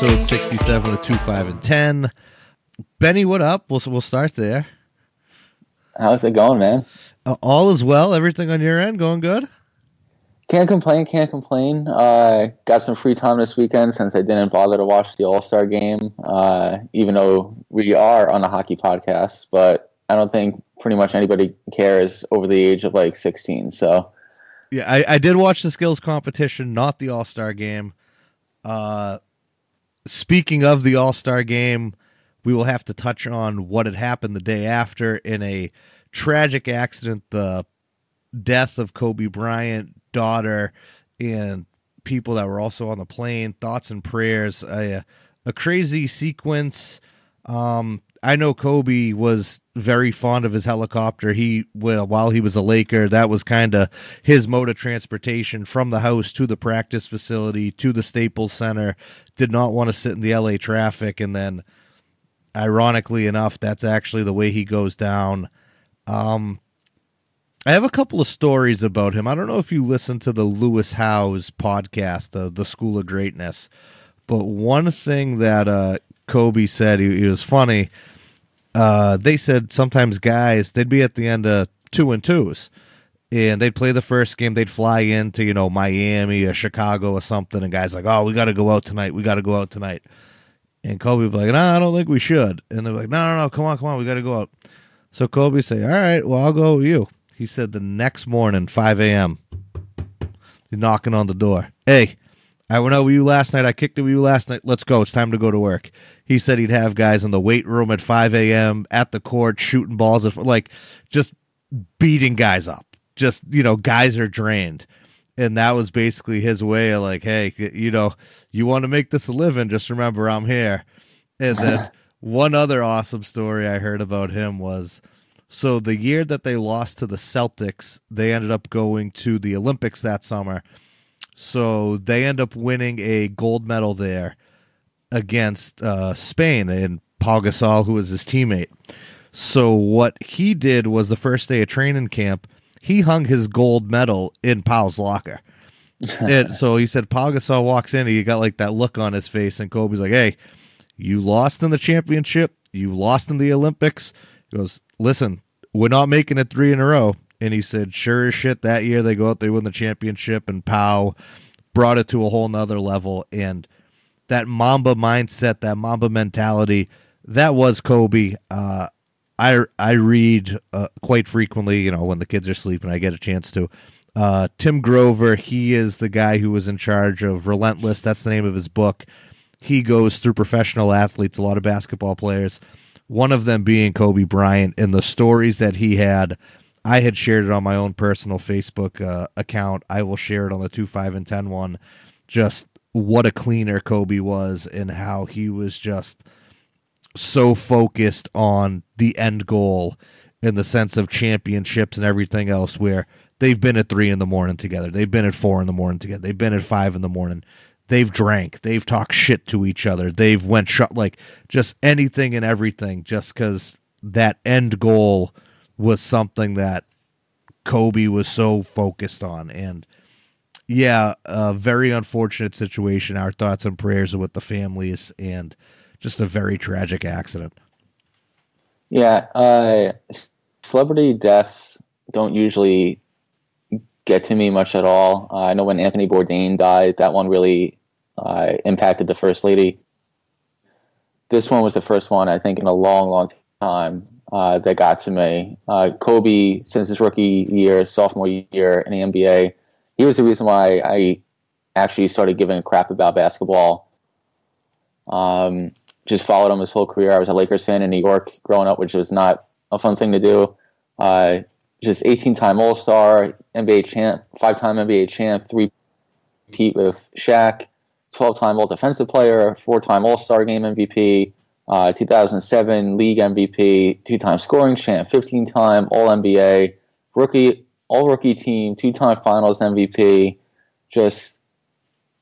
Episode Drink, 67 of 2, 5, and 10. Benny, what up? We'll, we'll start there. How's it going, man? Uh, all is well. Everything on your end going good? Can't complain, can't complain. Uh, got some free time this weekend since I didn't bother to watch the All Star game, uh, even though we are on a hockey podcast. But I don't think pretty much anybody cares over the age of like 16. So, Yeah, I, I did watch the skills competition, not the All Star game. Uh, speaking of the All Star game, we will have to touch on what had happened the day after in a tragic accident, the death of Kobe Bryant, daughter, and people that were also on the plane. Thoughts and prayers. A, a crazy sequence. Um, I know Kobe was very fond of his helicopter. He, well, while he was a Laker, that was kind of his mode of transportation from the house to the practice facility to the Staples Center. Did not want to sit in the LA traffic, and then, ironically enough, that's actually the way he goes down. Um, I have a couple of stories about him. I don't know if you listen to the Lewis Howes podcast, the the School of Greatness, but one thing that uh, Kobe said, he, he was funny. Uh, they said sometimes guys they'd be at the end of two and twos, and they'd play the first game. They'd fly into you know Miami or Chicago or something, and guys like, oh, we got to go out tonight. We got to go out tonight. And Kobe would be like, no, I don't think we should. And they're like, no, no, no, come on, come on, we got to go out. So Kobe say, all right, well, I'll go with you. He said the next morning, 5 a.m., he's knocking on the door. Hey, I went out with you last night. I kicked it with you last night. Let's go. It's time to go to work. He said he'd have guys in the weight room at 5 a.m. at the court shooting balls, at, like just beating guys up. Just, you know, guys are drained. And that was basically his way of like, hey, you know, you want to make this a living, just remember I'm here. And then one other awesome story I heard about him was so the year that they lost to the Celtics, they ended up going to the Olympics that summer. So they end up winning a gold medal there against uh, Spain and Pau Gasol, who was his teammate. So what he did was the first day of training camp, he hung his gold medal in Paul's locker. and so he said Pau Gasol walks in, he got like that look on his face, and Kobe's like, "Hey, you lost in the championship, you lost in the Olympics." He goes, "Listen, we're not making it three in a row." And he said, "Sure as shit." That year they go out, they win the championship, and Pau brought it to a whole nother level. And that Mamba mindset, that Mamba mentality, that was Kobe. Uh, I I read uh, quite frequently, you know, when the kids are sleeping, I get a chance to. Uh, Tim Grover, he is the guy who was in charge of Relentless. That's the name of his book. He goes through professional athletes, a lot of basketball players, one of them being Kobe Bryant, and the stories that he had. I had shared it on my own personal Facebook uh, account. I will share it on the 2, 5, and 10 one. Just what a cleaner Kobe was and how he was just so focused on the end goal in the sense of championships and everything else where they've been at three in the morning together. They've been at four in the morning together. They've been at five in the morning. They've drank. They've talked shit to each other. They've went shot like just anything and everything just because that end goal was something that kobe was so focused on. And yeah a very unfortunate situation our thoughts and prayers are with the families and just a very tragic accident yeah, uh, celebrity deaths don't usually get to me much at all. Uh, I know when Anthony Bourdain died, that one really uh, impacted the First Lady. This one was the first one, I think, in a long, long time uh, that got to me. Uh, Kobe, since his rookie year, sophomore year in the NBA, he was the reason why I actually started giving a crap about basketball. Um, just followed him his whole career. I was a Lakers fan in New York growing up, which was not a fun thing to do. Uh, just 18 time All Star, NBA champ, five time NBA champ, three Pete with Shaq, 12 time All Defensive Player, four time All Star Game MVP, uh, 2007 League MVP, two time scoring champ, 15 time All NBA, rookie, All Rookie Team, two time Finals MVP. Just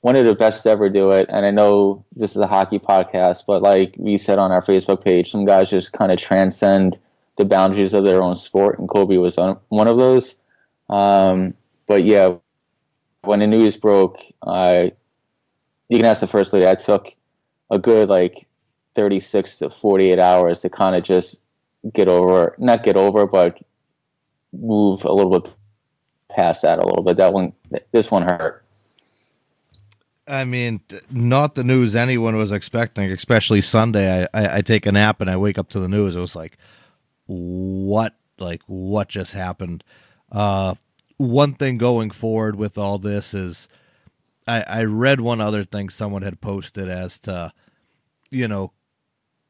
one of the best to ever do it. And I know this is a hockey podcast, but like we said on our Facebook page, some guys just kind of transcend the boundaries of their own sport, and Kobe was one of those. Um, but yeah, when the news broke, I you can ask the first lady. I took a good like thirty six to forty eight hours to kind of just get over, not get over, but move a little bit past that a little bit. That one, this one hurt. I mean, not the news anyone was expecting, especially Sunday. I, I, I, take a nap and I wake up to the news. It was like, what, like, what just happened? Uh, one thing going forward with all this is I, I read one other thing someone had posted as to, you know,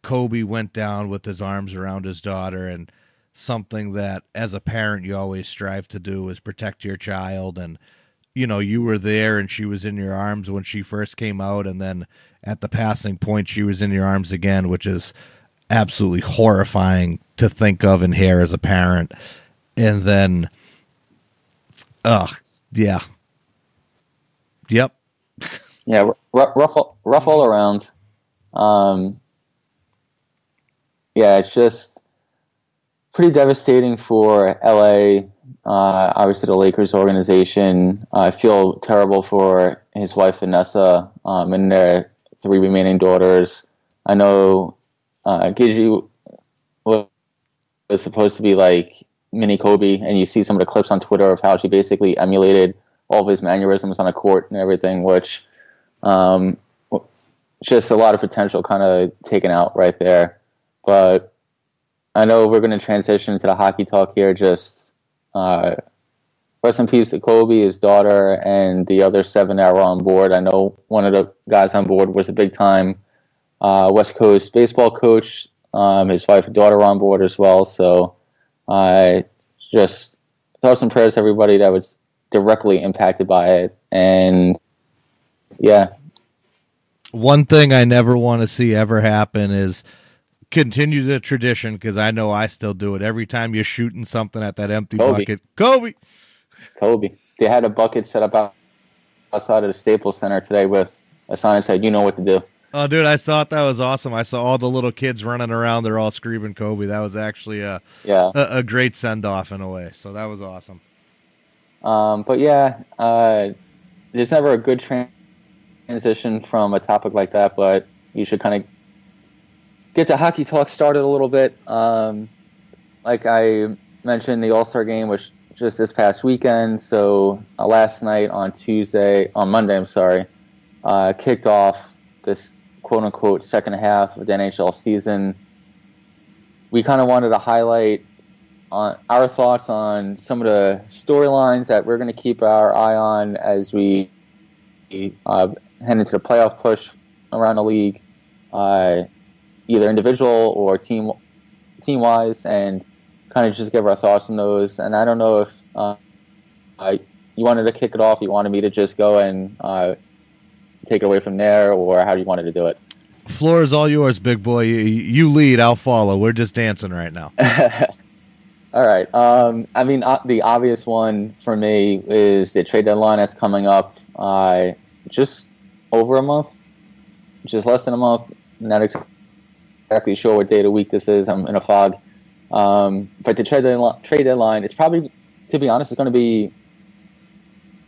Kobe went down with his arms around his daughter and something that as a parent you always strive to do is protect your child and you know you were there and she was in your arms when she first came out and then at the passing point she was in your arms again which is absolutely horrifying to think of and hear as a parent and then Ugh, yeah, yep, yeah. R- rough, rough all around. Um, yeah, it's just pretty devastating for LA. Uh, obviously, the Lakers organization. Uh, I feel terrible for his wife Vanessa um, and their three remaining daughters. I know uh, Gigi was supposed to be like mini Kobe, and you see some of the clips on Twitter of how she basically emulated all of his mannerisms on a court and everything, which um, just a lot of potential kind of taken out right there. But I know we're going to transition to the hockey talk here. Just uh, rest in peace to Kobe, his daughter, and the other seven that were on board. I know one of the guys on board was a big time uh, West Coast baseball coach. Um, his wife and daughter on board as well. So I just thoughts and prayers to everybody that was directly impacted by it. And yeah. One thing I never want to see ever happen is continue the tradition because I know I still do it. Every time you're shooting something at that empty Kobe. bucket, Kobe. Kobe. They had a bucket set up outside of the Staples Center today with a sign that said, "You know what to do." Oh, dude, I thought that was awesome. I saw all the little kids running around. They're all screaming Kobe. That was actually a yeah a, a great send off in a way. So that was awesome. Um, but yeah, uh, there's never a good transition from a topic like that. But you should kind of get the hockey talk started a little bit. Um, like I mentioned, the All Star game was just this past weekend. So uh, last night on Tuesday, on Monday, I'm sorry, uh, kicked off this quote unquote second half of the NHL season, we kind of wanted to highlight on our thoughts on some of the storylines that we're going to keep our eye on as we uh, head into the playoff push around the league, uh, either individual or team team wise, and kind of just give our thoughts on those. And I don't know if uh, I, you wanted to kick it off, you wanted me to just go and uh, take it away from there, or how do you want to do it? Floor is all yours, big boy. You, lead, I'll follow. We're just dancing right now. all right. Um, I mean, uh, the obvious one for me is the trade deadline that's coming up. Uh, just over a month, just less than a month. Not exactly sure what day of the week this is. I'm in a fog. Um, but the trade deadline, trade deadline is probably, to be honest, it's going to be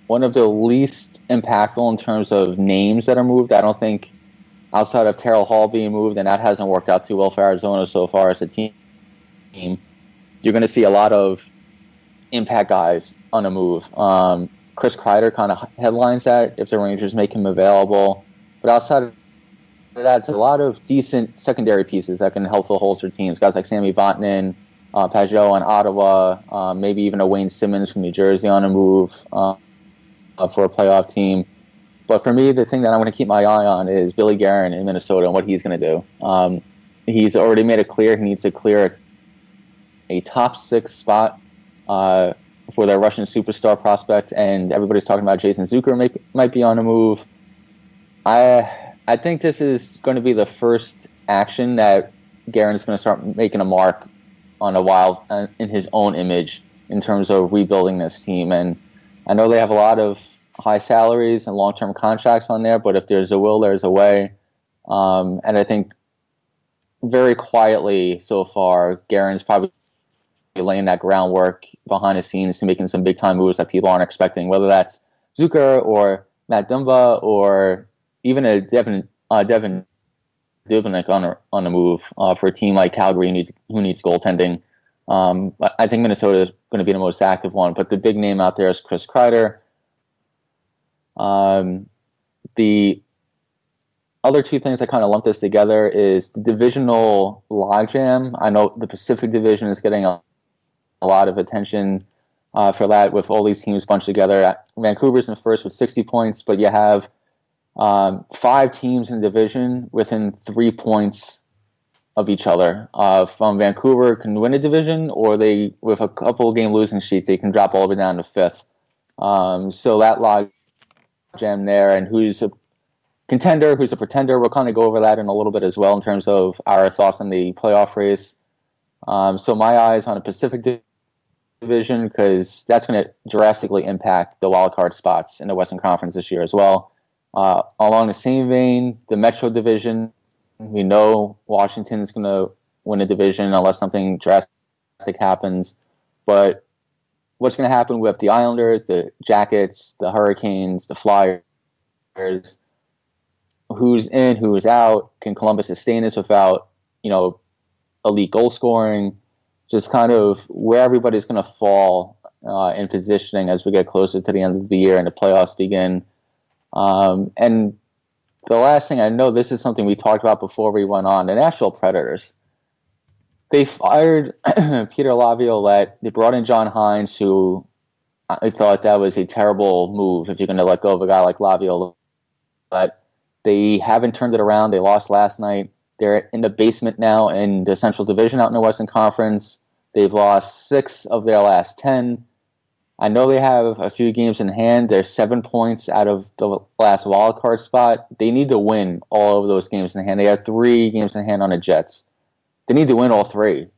one of the least impactful in terms of names that are moved. I don't think outside of Taylor Hall being moved, and that hasn't worked out too well for Arizona so far as a team, you're going to see a lot of impact guys on a move. Um, Chris Kreider kind of headlines that if the Rangers make him available. But outside of that, it's a lot of decent secondary pieces that can help holes for teams. Guys like Sami Vatanen, uh, Pageau on Ottawa, uh, maybe even a Wayne Simmonds from New Jersey on a move uh, for a playoff team. But for me, the thing that I'm going to keep my eye on is Billy Guerin in Minnesota and what he's going to do. Um, he's already made it clear he needs to clear a top six spot uh, for their Russian superstar prospect, and everybody's talking about Jason Zucker might be on a move. I I think this is going to be the first action that Guerin's going to start making a mark on a wild uh, in his own image in terms of rebuilding this team. And I know they have a lot of high salaries and long term contracts on there, but if there's a will, there's a way. Um, and I think very quietly so far, Guerin's probably laying that groundwork behind the scenes to making some big time moves that people aren't expecting, whether that's Zucker or Matt Dumba or even a Devin uh, Devan Dubnyk on a, on the move uh, for a team like Calgary who needs, who needs goaltending. Um, I think Minnesota is going to be the most active one, but the big name out there is Chris Kreider. Um, the other two things that kind of lump this together is the divisional logjam. I know the Pacific Division is getting a, a lot of attention uh, for that with all these teams bunched together. Vancouver's in first with 60 points, but you have um, five teams in the division within three points of each other. Uh, from Vancouver can win a division, or they, with a couple game losing sheet, they can drop all the way down to fifth. Um, so that log jam there, and who's a contender, who's a pretender, we'll kind of go over that in a little bit as well in terms of our thoughts on the playoff race. Um, so my eyes on a Pacific division because that's going to drastically impact the wild card spots in the Western Conference this year as well. Uh, along the same vein, the Metro Division, we know Washington is going to win a division unless something drastic happens. But what's going to happen with the Islanders, the Jackets, the Hurricanes, the Flyers? Who's in, who's out? Can Columbus sustain this without, you know, elite goal scoring? Just kind of where everybody's going to fall uh, in positioning as we get closer to the end of the year and the playoffs begin. Um, and the last thing I know, this is something we talked about before we went on the Nashville Predators. They fired Peter Laviolette. They brought in John Hynes, who I thought that was a terrible move if you're going to let go of a guy like Laviolette. But they haven't turned it around. They lost last night. They're in the basement now in the Central Division out in the Western Conference. They've lost six of their last 10. I know they have a few games in hand. They're seven points out of the last wild card spot. They need to win all of those games in hand. They have three games in hand on the Jets. They need to win all three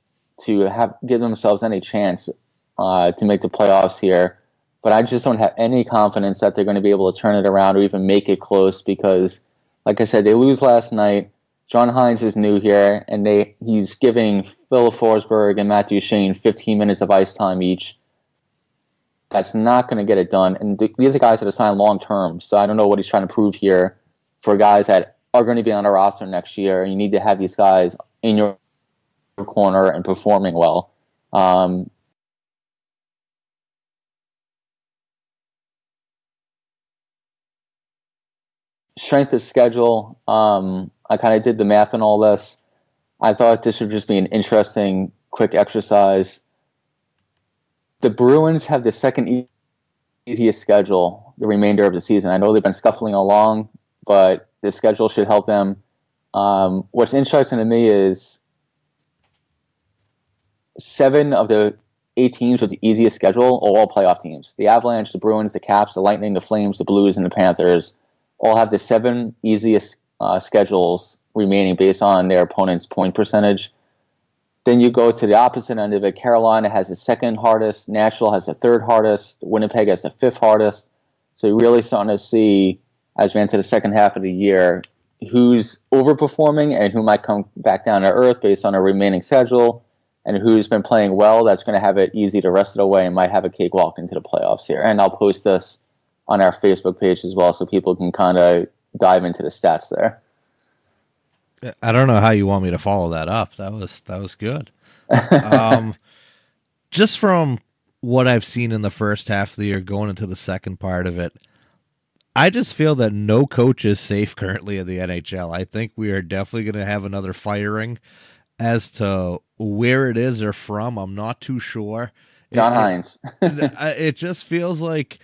to have give themselves any chance uh, to make the playoffs here. But I just don't have any confidence that they're going to be able to turn it around or even make it close because, like I said, they lose last night. John Hynes is new here, and they he's giving Phil Forsberg and Matt Duchene 15 minutes of ice time each that's not going to get it done. And th- these are guys that are signed long term. So I don't know what he's trying to prove here for guys that are going to be on a roster next year. You need to have these guys in your corner and performing well. Um, strength of schedule. Um, I kind of did the math on all this. I thought this would just be an interesting, quick exercise the Bruins have the second easiest schedule the remainder of the season. I know they've been scuffling along, but the schedule should help them. Um, what's interesting to me is seven of the eight teams with the easiest schedule are all playoff teams. The Avalanche, the Bruins, the Caps, the Lightning, the Flames, the Blues, and the Panthers all have the seven easiest uh, schedules remaining based on their opponent's point percentage. Then you go to the opposite end of it. Carolina has the second hardest. Nashville has the third hardest. Winnipeg has the fifth hardest. So you're really starting to see, as we enter the second half of the year, who's overperforming and who might come back down to earth based on a remaining schedule, and who's been playing well that's going to have it easy the rest of the way and might have a cakewalk into the playoffs here. And I'll post this on our Facebook page as well so people can kind of dive into the stats there. I don't know how you want me to follow that up. That was that was good. um, just from what I've seen in the first half of the year, going into the second part of it, I just feel that no coach is safe currently in the NHL. I think we are definitely going to have another firing. As to where it is or from, I'm not too sure. John Hynes. it, it just feels like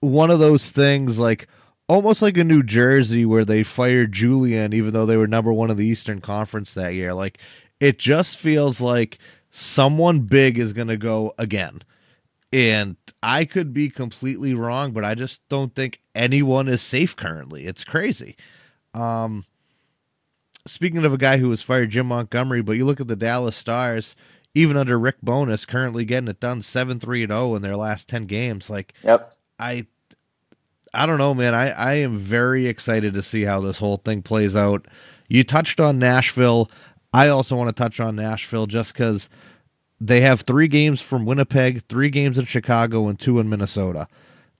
one of those things like almost like a New Jersey where they fired Julian even though they were number one in the Eastern Conference that year. Like it just feels like someone big is going to go again. And I could be completely wrong, but I just don't think anyone is safe currently. It's crazy. Um, speaking of a guy who was fired, Jim Montgomery, but you look at the Dallas Stars, even under Rick Bowness, currently getting it done 7 3 and 0 in their last 10 games. Like, Yep. I I don't know, man. I, I am very excited to see how this whole thing plays out. You touched on Nashville. I also want to touch on Nashville just because they have three games from Winnipeg, three games in Chicago, and two in Minnesota.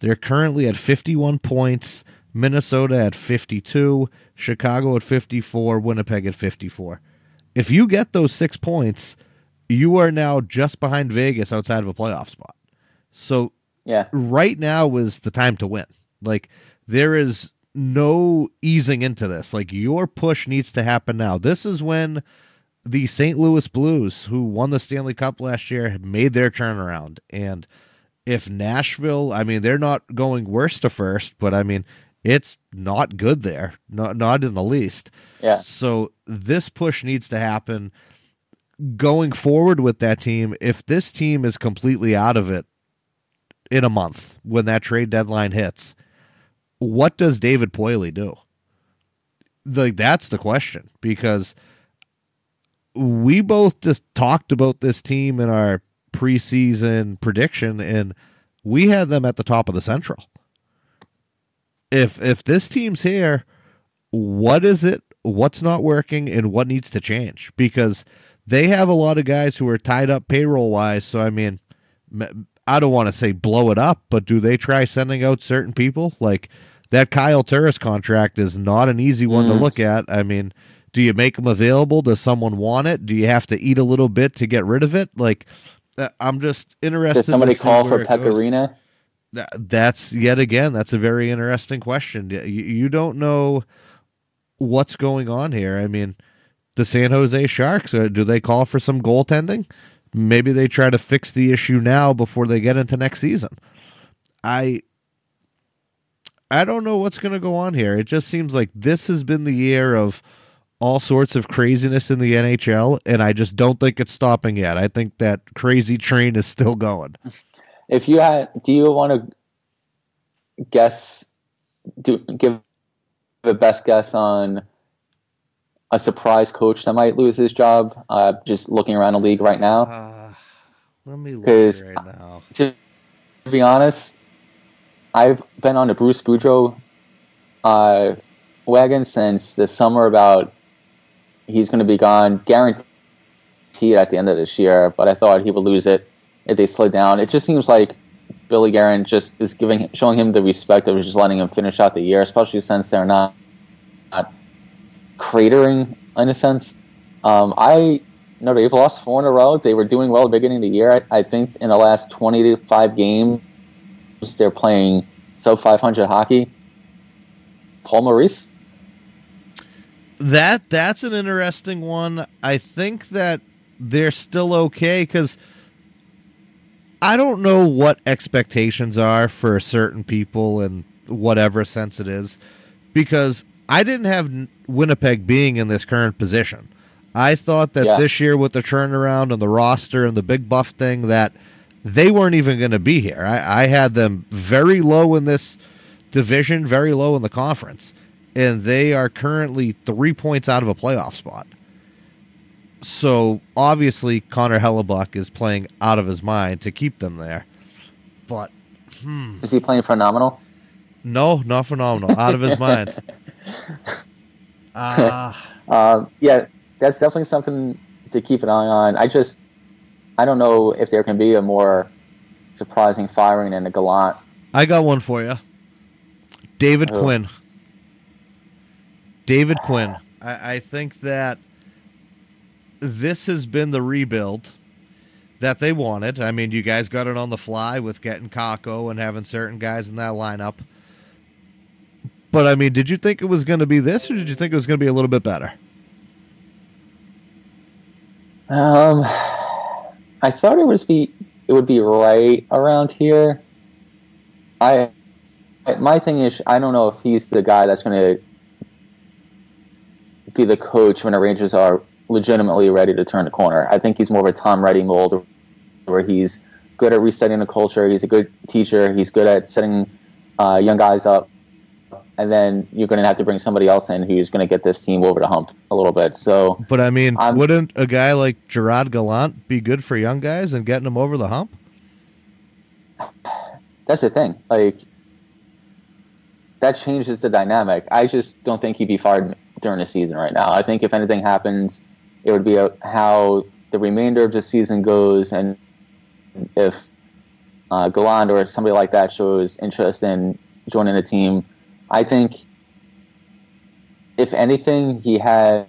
They're currently at 51 points, Minnesota at 52, Chicago at 54, Winnipeg at 54. If you get those six points, you are now just behind Vegas outside of a playoff spot. So Yeah. right now is the time to win. Like there is no easing into this. Like your push needs to happen now. This is when the St. Louis Blues, who won the Stanley Cup last year, have made their turnaround. And if Nashville, I mean, they're not going worst to first, but I mean, it's not good there. Not not in the least. Yeah. So this push needs to happen going forward with that team. If this team is completely out of it in a month when that trade deadline hits, what does David Poile do? Like that's the question because we both just talked about this team in our preseason prediction and we had them at the top of the central. If if this team's here, what is it? What's not working and what needs to change? Because they have a lot of guys who are tied up payroll wise. So I mean, I don't want to say blow it up, but do they try sending out certain people? Like that Kyle Turris contract is not an easy one to Mm. look at. I mean, do you make them available? Does someone want it? Do you have to eat a little bit to get rid of it? Like, uh, I'm just interested. Does somebody to call for. Pecorino? That's yet again. That's a very interesting question. You, you don't know what's going on here. I mean, the San Jose Sharks. Uh, do they call for some goaltending? Maybe they try to fix the issue now before they get into next season. I I don't know what's going to go on here. It just seems like this has been the year of all sorts of craziness in the NHL, and I just don't think it's stopping yet. I think that crazy train is still going. If you had, do you want to guess? Do give the best guess on a surprise coach that might lose his job? Uh, just looking around the league right now. Uh, let me look right now. to be honest, I've been on the Bruce Boudreau uh, wagon since the summer about he's going to be gone, guaranteed at the end of this year. But I thought he would lose it if they slowed down. It just seems like Billy Guerin just is giving, showing him the respect of just letting him finish out the year, especially since they're not, not cratering in a sense. Um, I no, they've lost four in a row. They were doing well at the beginning of the year. I, I think in the last 25 games, they're playing sub 500 hockey. Paul Maurice? That that's an interesting one. I think that they're still okay because I don't know what expectations are for certain people in whatever sense it is, because I didn't have Winnipeg being in this current position. I thought that Yeah. this year with the turnaround and the roster and the big buff thing that they weren't even going to be here. I, I had them very low in this division, very low in the conference, and they are currently three points out of a playoff spot. So obviously, Connor Hellebuyck is playing out of his mind to keep them there. But hmm. Is he playing phenomenal? no, not phenomenal. Out of his mind. Uh, Uh, yeah, that's definitely something to keep an eye on. I just, I don't know if there can be a more surprising firing than the Gallant. I got one for you. David Who? Quinn. David Quinn. I, I think that this has been the rebuild that they wanted. I mean, you guys got it on the fly with getting Kakko and having certain guys in that lineup. But I mean, did you think it was going to be this, or did you think it was going to be a little bit better? Um, I thought it would be it would be right around here. I my thing is I don't know if he's the guy that's going to be the coach when the Rangers are legitimately ready to turn the corner. I think he's more of a Tom Reddy mold, where he's good at resetting the culture. He's a good teacher. He's good at setting uh, young guys up. And then you're going to have to bring somebody else in who's going to get this team over the hump a little bit. So, But I mean, I'm- wouldn't a guy like Gerard Gallant be good for young guys and getting them over the hump? that's the thing. Like, that changes the dynamic. I just don't think he'd be fired during the season right now. I think if anything happens, it would be a, how the remainder of the season goes, and if uh, Gallant or somebody like that shows interest in joining the team, I think if anything, he has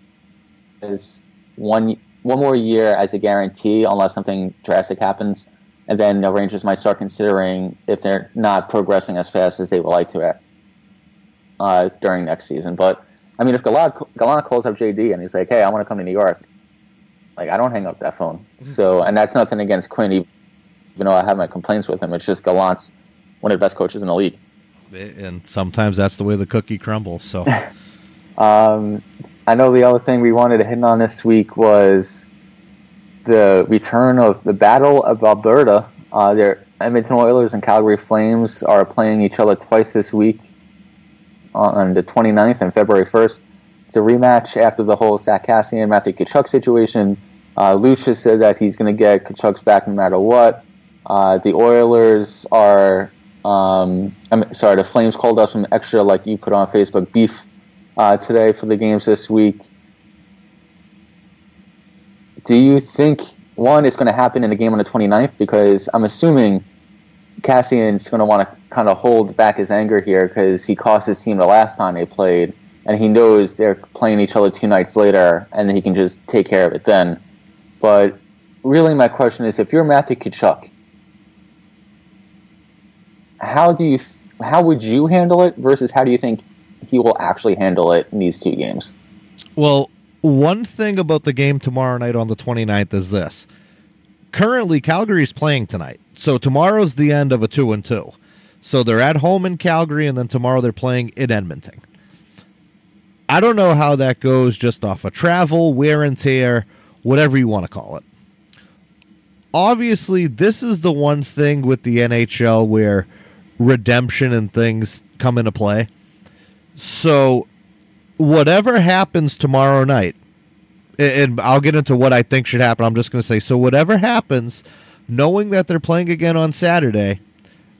one one more year as a guarantee, unless something drastic happens, and then the Rangers might start considering if they're not progressing as fast as they would like to uh, during next season. But I mean, if Gallant, Gallant calls up JD and he's like, "Hey, I want to come to New York," like I don't hang up that phone. So, and that's nothing against Quinn, even though I have my complaints with him. It's just Gallant's one of the best coaches in the league. And sometimes that's the way the cookie crumbles. So, Um, I know the other thing we wanted to hit on this week was the return of the Battle of Alberta. Uh, their Edmonton Oilers and Calgary Flames are playing each other twice this week on the 29th and February 1st. It's a rematch after the whole Zack Kassian, Matthew Tkachuk situation. Uh, Luch said that he's going to get Tkachuk's back no matter what. Uh, the Oilers are, um, I'm sorry, the Flames called up some extra, like you put on Facebook, beef uh, today for the games this week. Do you think one is going to happen in the game on the 29th? Because I'm assuming Kassian's going to want to kind of hold back his anger here because he cost his team the last time they played, and he knows they're playing each other two nights later, and he can just take care of it then. But really, my question is, if you're Matthew Tkachuk, how do you, how would you handle it versus how do you think he will actually handle it in these two games? well, one thing about the game tomorrow night on the 29th is this. Currently, Calgary's playing tonight. So tomorrow's the end of a 2 and 2. So they're at home in Calgary, and then tomorrow they're playing in Edmonton. I don't know how that goes just off of travel, wear and tear, whatever you want to call it. Obviously, this is the one thing with the NHL where redemption and things come into play. So, whatever happens tomorrow night, and I'll get into what I think should happen. I'm just going to say so, whatever happens, knowing that they're playing again on Saturday,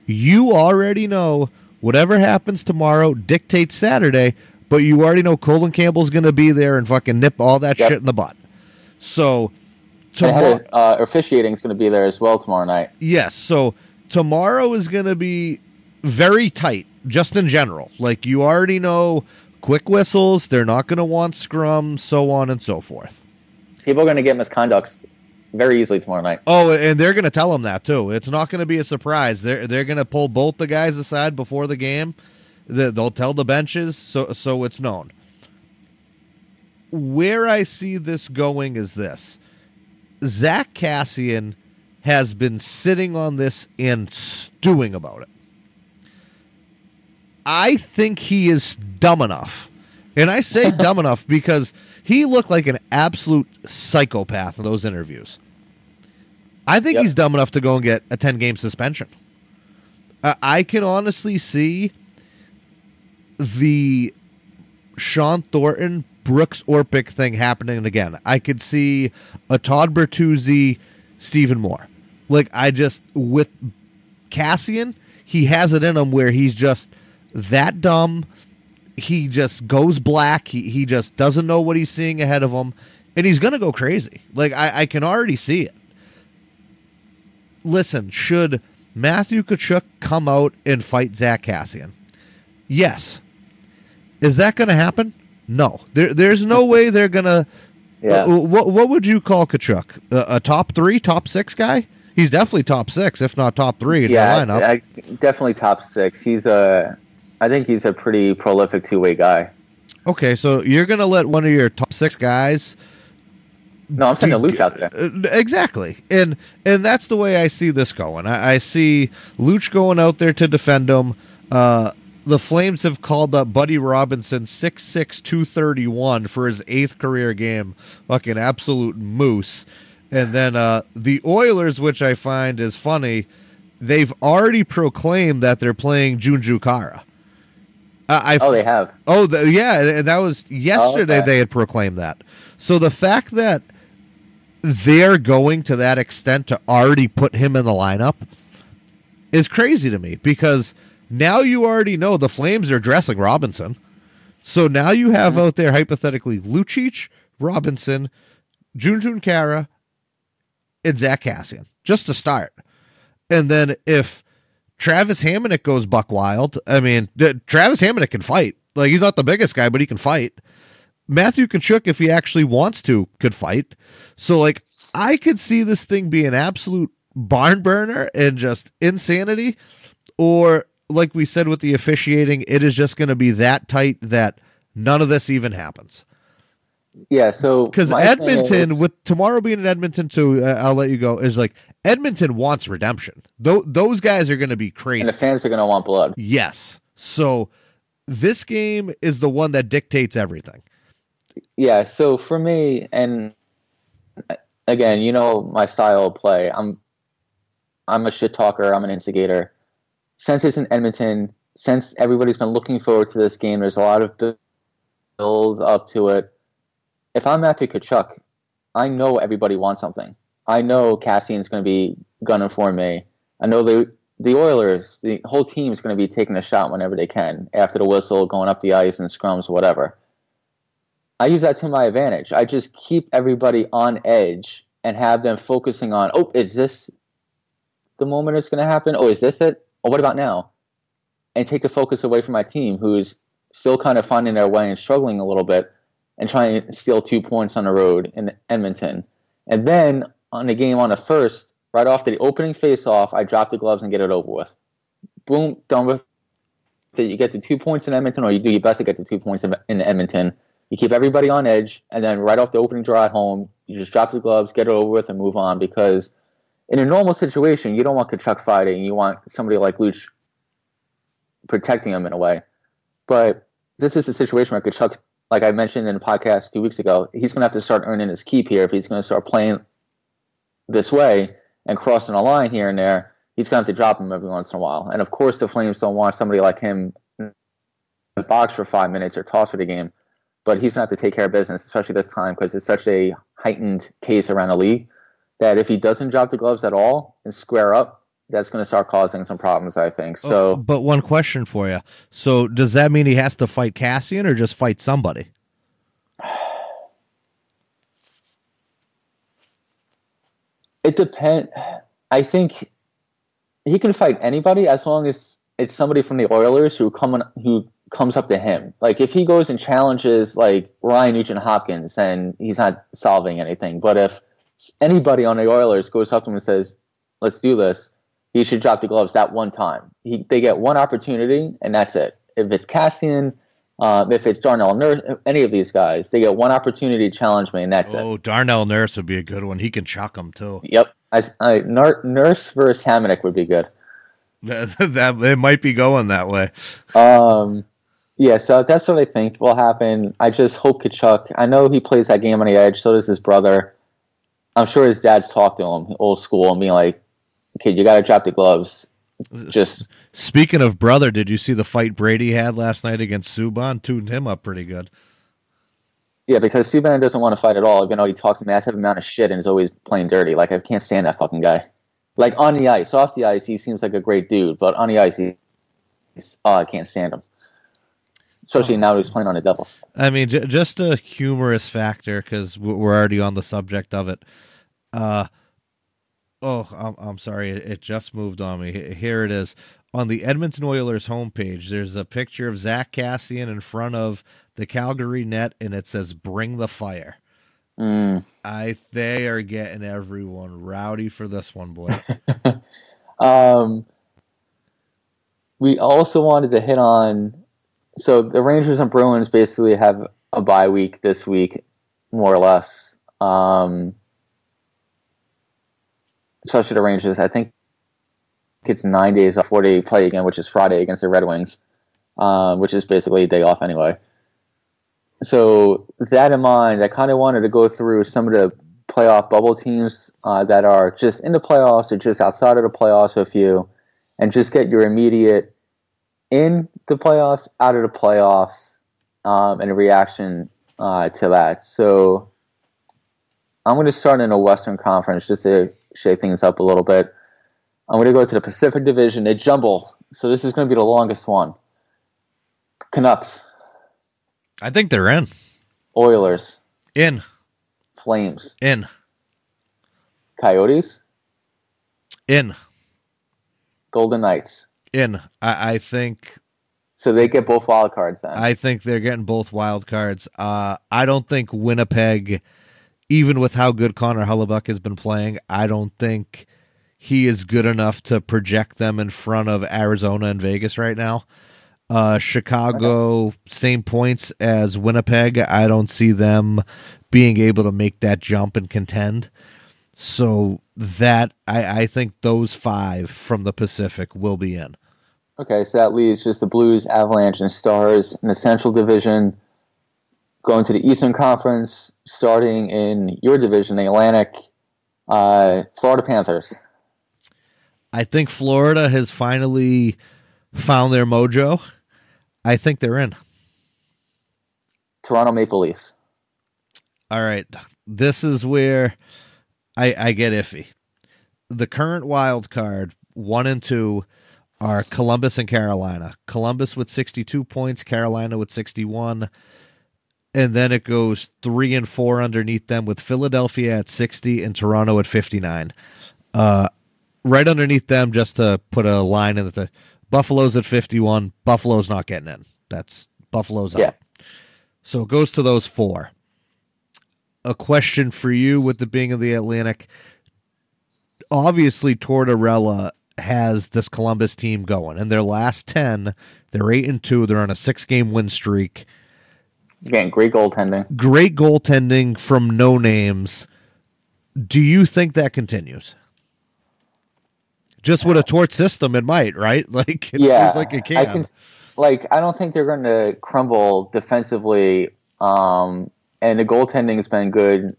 you already know whatever happens tomorrow dictates Saturday, but you already know Colin Campbell's going to be there and fucking nip all that Yep. shit in the butt. So, tomorrow, uh, officiating is going to be there as well tomorrow night. yes. So, tomorrow is going to be very tight, just in general. Like, you already know quick whistles, they're not going to want scrum, so on and so forth. People are going to get misconducts very easily tomorrow night. Oh, and they're going to tell them that too. It's not going to be a surprise. They're they're going to pull both the guys aside before the game. They- They'll tell the benches so so it's known. Where I see this going is this: Zack Kassian has been sitting on this and stewing about it. I think he is dumb enough. And I say dumb enough because he looked like an absolute psychopath in those interviews. I think Yep. he's dumb enough to go and get a 10 game suspension. Uh, I can honestly see the Shawn Thornton Brooks Orpik thing happening again. I could see a Todd Bertuzzi, Stephen Moore. Like I just with Kassian, he has it in him where he's just that dumb. He just goes black. He he just doesn't know what he's seeing ahead of him, and he's gonna go crazy. Like I, I can already see it. Listen, should Matthew Tkachuk come out and fight Zack Kassian? Yes. Is that going to happen? No. There, there's no way they're going to. Yeah. Uh, what what would you call Tkachuk? A, a top three, top six guy? He's definitely top six, if not top three in yeah, the lineup. I, definitely top six. He's a, I think he's a pretty prolific two way guy. okay, so you're going to let one of your top six guys No, I'm sending a Luch out there. Uh, exactly, and and that's the way I see this going. I, I see Luch going out there to defend him. Uh, the Flames have called up Buddy Robinson six six two thirty one for his eighth career game. Fucking absolute moose. And then uh, the Oilers, which I find is funny, they've already proclaimed that they're playing Jujhar Khaira. I, I Oh, they have. Oh, the, yeah, and that was yesterday. okay. They had proclaimed that. So the fact that they're going to that extent to already put him in the lineup is crazy to me because now you already know the Flames are dressing Robinson. So now you have mm-hmm. out there hypothetically Lucic, Robinson, Jujhar Khaira, and Zack Kassian just to start. And then if Travis Hamonic goes buck wild, I mean, Travis Hamonic can fight. Like he's not the biggest guy, but he can fight. Matthew Tkachuk, if he actually wants to, could fight. So like I could see this thing be an absolute barn burner and just insanity. Or like we said with the officiating, it is just going to be that tight that none of this even happens. Yeah. So Because Edmonton, is- with tomorrow being in Edmonton too, uh, I'll let you go. Is like Edmonton wants redemption. Tho- those guys are going to be crazy. and the fans are going to want blood. Yes. So this game is the one that dictates everything. Yeah. So for me, and again, you know my style of play. I'm I'm a shit talker. I'm an instigator. Since it's in Edmonton, since everybody's been looking forward to this game, there's a lot of build up to it. If I'm Matthew Tkachuk, I know everybody wants something. I know Kassian's going to be gunning for me. I know the the Oilers, the whole team is going to be taking a shot whenever they can after the whistle, going up the ice and scrums, whatever. I use that to my advantage. I just keep everybody on edge and have them focusing on, oh, is this the moment it's going to happen? Oh, is this it? Oh, what about now? And take the focus away from my team, who's still kind of finding their way and struggling a little bit, and trying to steal two points on the road in Edmonton. And then on the game on the first, right off the opening face-off, I drop the gloves and get it over with. Boom, done with it. You get the two points in Edmonton, or you do your best to get the two points in Edmonton. You keep everybody on edge, and then right off the opening draw at home, you just drop the gloves, get it over with, and move on. Because in a normal situation, you don't want Tkachuk fighting. You want somebody like Luch protecting him in a way. But this is a situation where Tkachuk, like I mentioned in the podcast two weeks ago, he's going to have to start earning his keep here if he's going to start playing this way and crossing a line here and there. He's going to have to drop him every once in a while. And of course, the Flames don't want somebody like him in the box for five minutes or toss for the game but he's going to have to take care of business, especially this time because it's such a heightened case around the league that if he doesn't drop the gloves at all and square up, that's going to start causing some problems, I think. Oh, so, Oh, but one question for you. So does that mean he has to fight Kassian or just fight somebody? It depends. I think he can fight anybody as long as it's somebody from the Oilers who come who comes up to him. Like if he goes and challenges like Ryan Nugent Hopkins, then he's not solving anything. But if anybody on the Oilers goes up to him and says, "Let's do this," he should drop the gloves that one time. He, they get one opportunity, and that's it. If it's Cassian, um, if it's Darnell Nurse, any of these guys, they get one opportunity to challenge me, and that's it. Oh, Darnell Nurse would be a good one. He can chuck him too. Yep. I, I, Nurse versus Hamonic would be good. That, that it might be going that way. Um, yeah, so that's what I think will happen. I just hope Tkachuk. I know he plays that game on the edge. So does his brother. I'm sure his dad's talked to him, old school, and being like, "Kid, you got to drop the gloves." Just- speaking of brother, did you see the fight Brady had last night against Subban? Tuned him up pretty good. Yeah, because Subban doesn't want to fight at all, even though he talks a massive amount of shit and is always playing dirty. Like I can't stand that fucking guy. Like on the ice, off the ice, he seems like a great dude, but on the ice, he, he's, oh, I can't stand him. Especially now that he's playing on the Devils. I mean, j- just a humorous factor because we're already on the subject of it. Uh, oh, I'm, I'm sorry, it, it just moved on me. Here it is on the Edmonton Oilers homepage. There's a picture of Zack Kassian in front of the Calgary net, and it says "Bring the fire." Mm. I they are getting everyone rowdy for this one, boy. Um, we also wanted to hit on so the Rangers and Bruins basically have a bye week this week, more or less. Um, especially the Rangers, I think it's nine days before they play again, which is Friday against the Red Wings, um, which is basically a day off anyway. So that in mind, I kind of wanted to go through some of the playoff bubble teams uh, that are just in the playoffs or just outside of the playoffs with you, and just get your immediate in the playoffs, out of the playoffs, um, and a reaction uh, to that. So I'm going to start in a Western Conference just to shake things up a little bit. I'm going to go to the Pacific Division. They jumble, so this is going to be the longest one. Canucks, I think they're in. Oilers, In. Flames, In. Coyotes, In. Golden Knights. In. I, I think So they get both wild cards then. I think they're getting both wild cards. Uh, I don't think Winnipeg, even with how good Connor Hellebuyck has been playing, I don't think he is good enough to project them in front of Arizona and Vegas right now. Uh, Chicago, same points as Winnipeg. I don't see them being able to make that jump and contend. So that I, I think those five from the Pacific will be in. Okay, so that leaves just the Blues, Avalanche, and Stars in the Central Division. Going to the Eastern Conference, starting in your division, the Atlantic, uh, Florida Panthers. I think Florida has finally found their mojo. I think they're in. Toronto Maple Leafs. All right. This is where I, I get iffy. The current wild card, one and two, are Columbus and Carolina. Columbus with 62 points, Carolina with 61. And then it goes three and four underneath them with Philadelphia at 60 and Toronto at 59. Uh, right underneath them, just to put a line in that the Buffalo's at 51. Buffalo's not getting in. That's Buffalo's Yeah. out. So it goes to those four. A question for you with the being of the Atlantic. Obviously, Tortorella has this Columbus team going. In their last 10, they're 8 and 2. They're on a six game win streak. Again, great goaltending. Great goaltending from no names. Do you think that continues? Just with a tort system, it might, right? Like it yeah, seems like it can. I can. Like, I don't think they're going to crumble defensively. Um, and the goaltending has been good.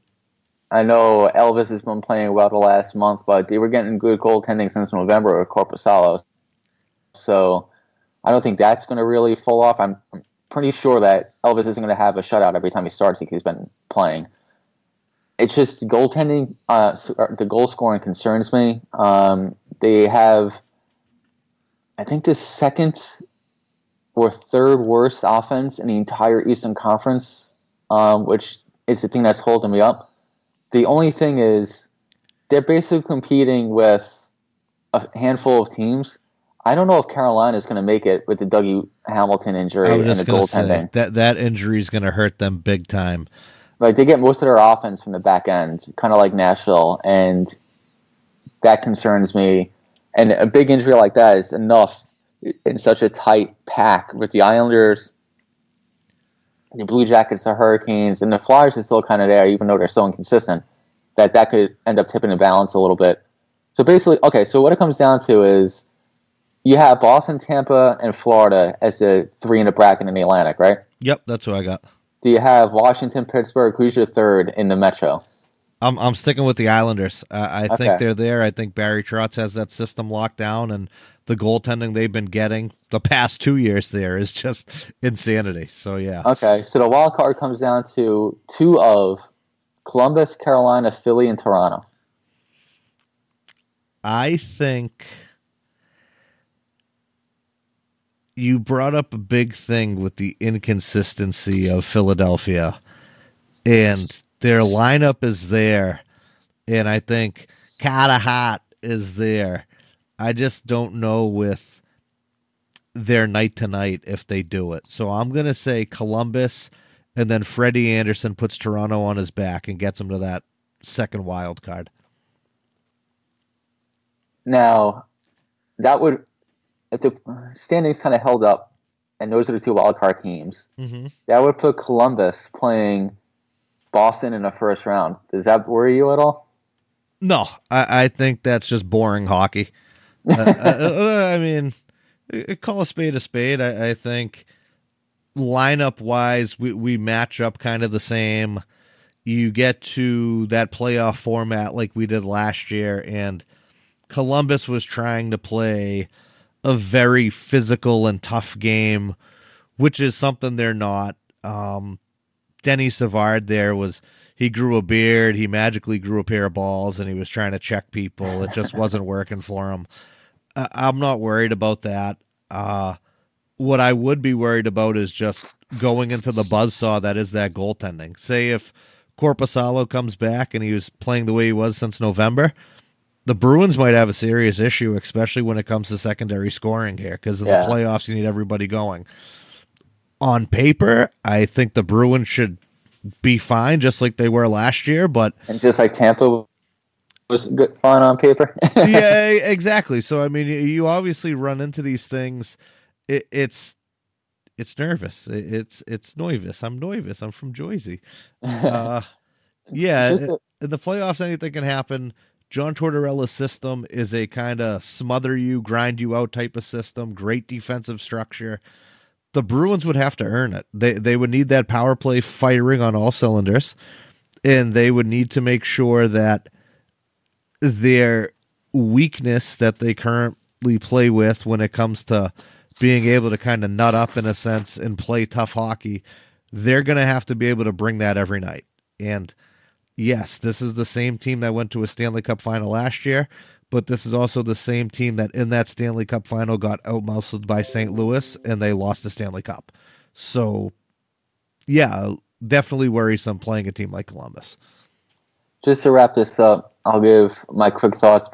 I know Elvis has been playing well the last month, but they were getting good goaltending since November with Korpisalo. So I don't think that's going to really fall off. I'm, I'm pretty sure that Elvis isn't going to have a shutout every time he starts because he's been playing. It's just goaltending, uh, uh, the goal scoring concerns me. Um, they have, I think, the second or third worst offense in the entire Eastern Conference, um, which is the thing that's holding me up. The only thing is, they're basically competing with a handful of teams. I don't know if Carolina is going to make it with the Dougie Hamilton injury and just the going to say goaltending. that that injury is going to hurt them big time. Like they get most of their offense from the back end, kind of like Nashville, and that concerns me. And a big injury like that is enough in such a tight pack with the Islanders, the Blue Jackets, the Hurricanes, and the Flyers are still kind of there, even though they're so inconsistent. That that could end up tipping the balance a little bit. So basically, okay. So what it comes down to is you have Boston, Tampa, and Florida as the three in the bracket in the Atlantic, right? Yep, that's what I got. Do you have Washington, Pittsburgh? Who's your third in the Metro? I'm I'm sticking with the Islanders. Uh, I think they're there. I think Barry Trotz has that system locked down, and the goaltending they've been getting the past two years there is just insanity. So yeah, Okay, so the wild card comes down to two of Columbus, Carolina, Philly, and Toronto. I think you brought up a big thing with the inconsistency of Philadelphia, and their lineup is there, and I think Carter Hart is there. I just don't know with their night tonight if they do it. So I'm gonna say Columbus, and then Freddie Andersen puts Toronto on his back and gets him to that second wild card. Now, that would if the standings kind of held up, and those are the two wild card teams. Mm-hmm. That would put Columbus playing Boston in the first round. Does that worry you at all? No, I, I think that's just boring hockey. uh, uh, I mean, uh, call a spade a spade. I, I think lineup wise, we, we match up kind of the same. you get to that playoff format like we did last year, and Columbus was trying to play a very physical and tough game, which is something they're not. Um, Denny Savard there was he grew a beard, he magically grew a pair of balls, and he was trying to check people. It just wasn't working for him. I'm not worried about that. Uh, what I would be worried about is just going into the buzzsaw that is that goaltending. Say if Korpisalo comes back and he was playing the way he was since November, the Bruins might have a serious issue, especially when it comes to secondary scoring here, because in yeah. the playoffs you need everybody going. On paper, I think the Bruins should be fine, just like they were last year. But and just like Tampa was good fun on paper. yeah, exactly. So I mean, you obviously run into these things. It, it's it's nervous. It, it's it's nervous. I'm nervous. I'm from Jersey. Uh, yeah, in the playoffs, anything can happen. John Tortorella's system is a kind of smother you, grind you out type of system. Great defensive structure. The Bruins would have to earn it. They they would need that power play firing on all cylinders, and they would need to make sure that their weakness that they currently play with when it comes to being able to kind of nut up in a sense and play tough hockey, they're going to have to be able to bring that every night. And yes, this is the same team that went to a Stanley Cup final last year, but this is also the same team that in that Stanley Cup final got outmuscled by St. Louis and they lost the Stanley Cup. So, yeah, definitely worrisome playing a team like Columbus. Just to wrap this up, I'll give my quick thoughts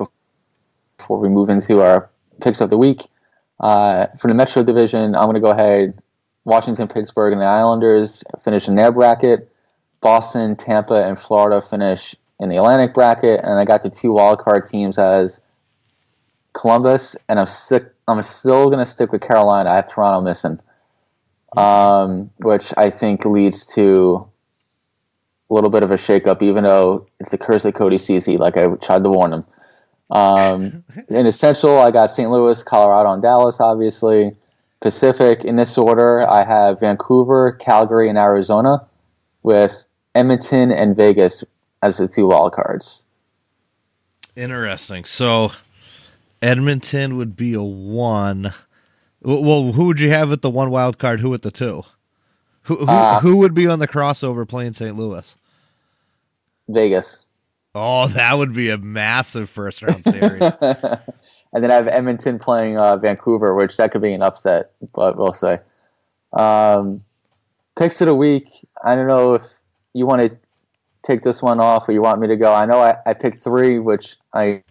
before we move into our picks of the week. Uh, for the Metro Division, I'm going to go ahead. Washington, Pittsburgh, and the Islanders finish in their bracket. Boston, Tampa, and Florida finish in the Atlantic bracket, and I got the two wildcard teams as Columbus, and I'm sick. I'm still going to stick with Carolina. I have Toronto missing, um, which I think leads to a little bit of a shakeup, even though it's the curse of Cody Ceci, like I tried to warn him. Um, in Essential, I got St. Louis, Colorado, and Dallas, obviously. Pacific, in this order, I have Vancouver, Calgary, and Arizona, with Edmonton and Vegas as the two wild cards. Interesting. So Edmonton would be a one. Well, who would you have at the one wild card? Who at the two? Who who, uh, who would be on the crossover playing St. Louis? Vegas. Oh, that would be a massive first round series. and then I have Edmonton playing uh, Vancouver, which that could be an upset, but we'll say. Um, picks of the week. I don't know if you want to take this one off or you want me to go. I know I, I picked three, which I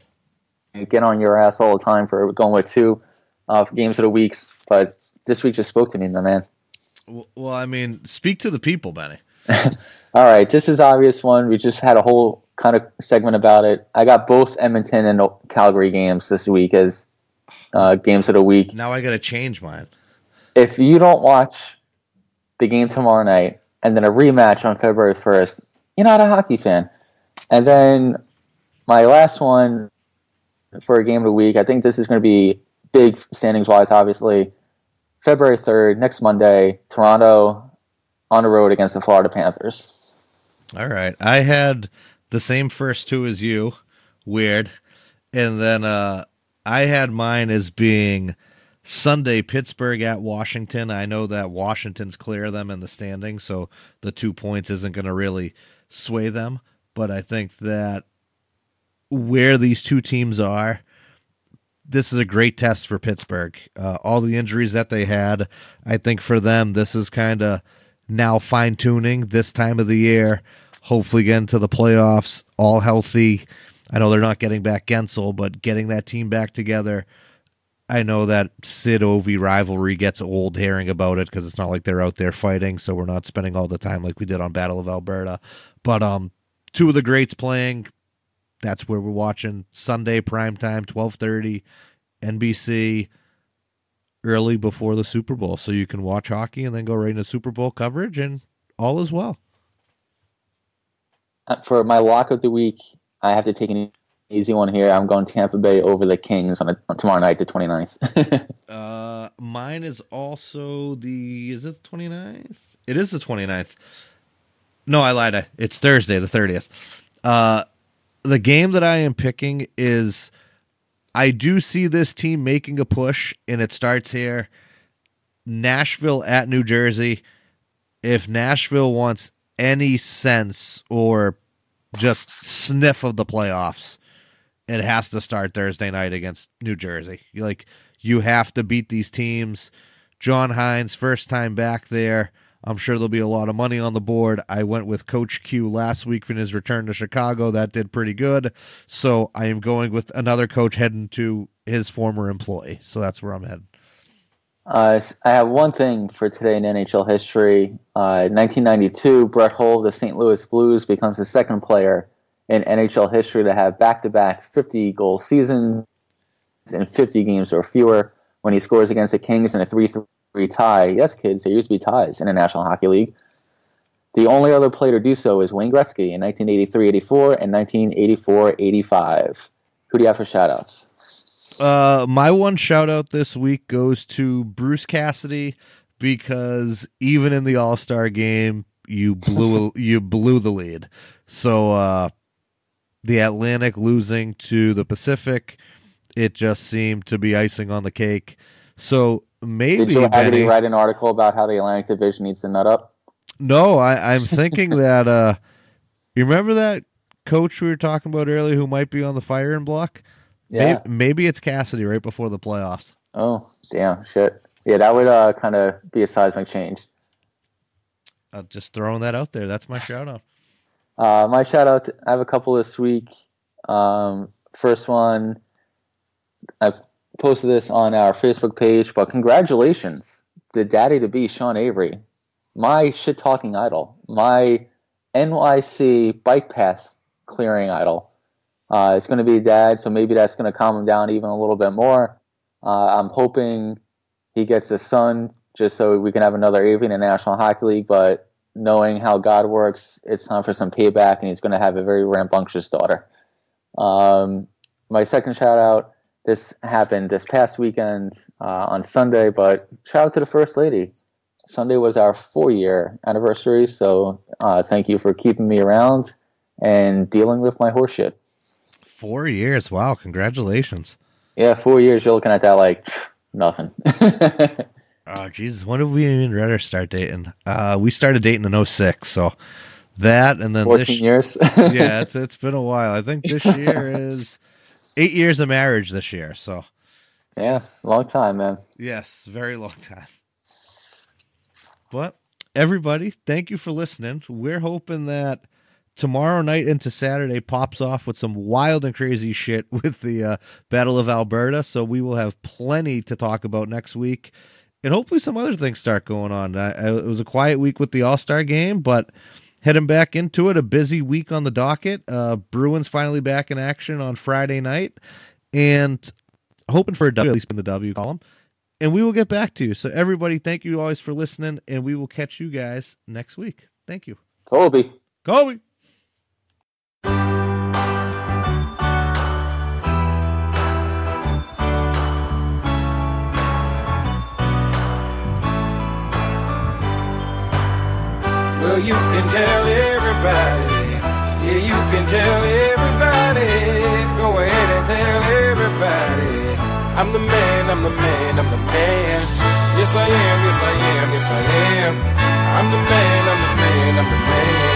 get on your ass all the time for going with two uh, for games of the weeks, but this week just spoke to me, my man. Well, I mean, speak to the people, Benny. all right, this is obvious one. We just had a whole kind of segment about it. I got both Edmonton and Calgary games this week as uh, games of the week. Now I got to change mine. If you don't watch the game tomorrow night and then a rematch on February 1st, you're not a hockey fan. And then my last one for a game of the week, I think this is going to be big standings wise, obviously. February 3rd, next Monday, Toronto on the road against the Florida Panthers. All right. I had the same first two as you. Weird. And then uh, I had mine as being Sunday Pittsburgh at Washington. I know that Washington's clear of them in the standing, so the two points isn't going to really sway them. But I think that where these two teams are, this is a great test for Pittsburgh. Uh, all the injuries that they had, I think for them, this is kind of now fine tuning this time of the year hopefully get into the playoffs all healthy. I know they're not getting back Guentzel, but getting that team back together. I know that Sid Ovi rivalry gets old hearing about it because it's not like they're out there fighting, so we're not spending all the time like we did on Battle of Alberta. But um, two of the greats playing. That's where we're watching Sunday prime time, twelve thirty, NBC, early before the Super Bowl, so you can watch hockey and then go right into Super Bowl coverage, and all is well. Uh, for my lock of the week, I have to take an easy one here. I'm going Tampa Bay over the Kings on, a, on tomorrow night, the 29th. uh, mine is also the, is it the 29th? It is the 29th. No, I lied. It's Thursday, the thirtieth. Uh, the game that I am picking is. I do see this team making a push, and it starts here. Nashville at New Jersey. If Nashville wants any sense or just sniff of the playoffs, it has to start Thursday night against New Jersey. Like you have to beat these teams. John Hynes, first time back there. I'm sure there'll be a lot of money on the board. I went with Coach Q last week for his return to Chicago. That did pretty good. So I am going with another coach heading to his former employee. So that's where I'm heading. Uh, I have one thing for today in NHL history. Uh, 1992, Brett Hull of the St. Louis Blues becomes the second player in NHL history to have back-to-back 50 goal seasons in 50 games or fewer when he scores against the Kings in a 3-3 tie. Yes, kids, there used to be ties in the National Hockey League. The only other player to do so is Wayne Gretzky in 1983-84 and 1984-85. Who do you have for shoutouts? Uh, my one shout out this week goes to Bruce Cassidy because even in the All Star game, you blew you blew the lead. So uh, the Atlantic losing to the Pacific, it just seemed to be icing on the cake. So maybe Did Joe Haggerty Benny- write an article about how the Atlantic Division needs to nut up? No, I, I'm thinking that uh you remember that coach we were talking about earlier who might be on the firing block? Yeah. Maybe, maybe it's Cassidy right before the playoffs. Oh, damn, shit. Yeah, that would uh, kind of be a seismic change. Uh, just throwing that out there. That's my shout out. Uh, my shout out, to, I have a couple this week. Um, first one, I've posted this on our Facebook page, but congratulations, the daddy to be, Sean Avery, my shit talking idol, my NYC bike path clearing idol. Uh, it's going to be dad, so maybe that's going to calm him down even a little bit more. Uh, I'm hoping he gets a son just so we can have another Avery in the National Hockey League, but knowing how God works, it's time for some payback, and he's going to have a very rambunctious daughter. Um, my second shout out this happened this past weekend uh, on Sunday, but shout out to the First Lady. Sunday was our four year anniversary, so uh, thank you for keeping me around and dealing with my horseshit. Four years. Wow. Congratulations. Yeah, four years, you're looking at that like nothing. Oh, Jesus. When did we even rather start dating? Uh, we started dating in 06. So that and then 14 this. years. yeah, it's, it's been a while. I think this year is eight years of marriage this year. So, yeah, long time, man. yes, very long time. But everybody, thank you for listening. We're hoping that tomorrow night into Saturday pops off with some wild and crazy shit with the uh, Battle of Alberta. So we will have plenty to talk about next week, and hopefully some other things start going on. I, I, it was a quiet week with the All Star game, but heading back into it, a busy week on the docket. Uh, Bruins finally back in action on Friday night, and hoping for a W, at least in the W column. And we will get back to you. So everybody, thank you always for listening, and we will catch you guys next week. Thank you. Colby. Kobe. Well, you can tell everybody. Yeah, you can tell everybody. Go ahead and tell everybody. I'm the man, I'm the man, I'm the man. Yes, I am, yes, I am, yes, I am. I'm the man, I'm the man, I'm the man.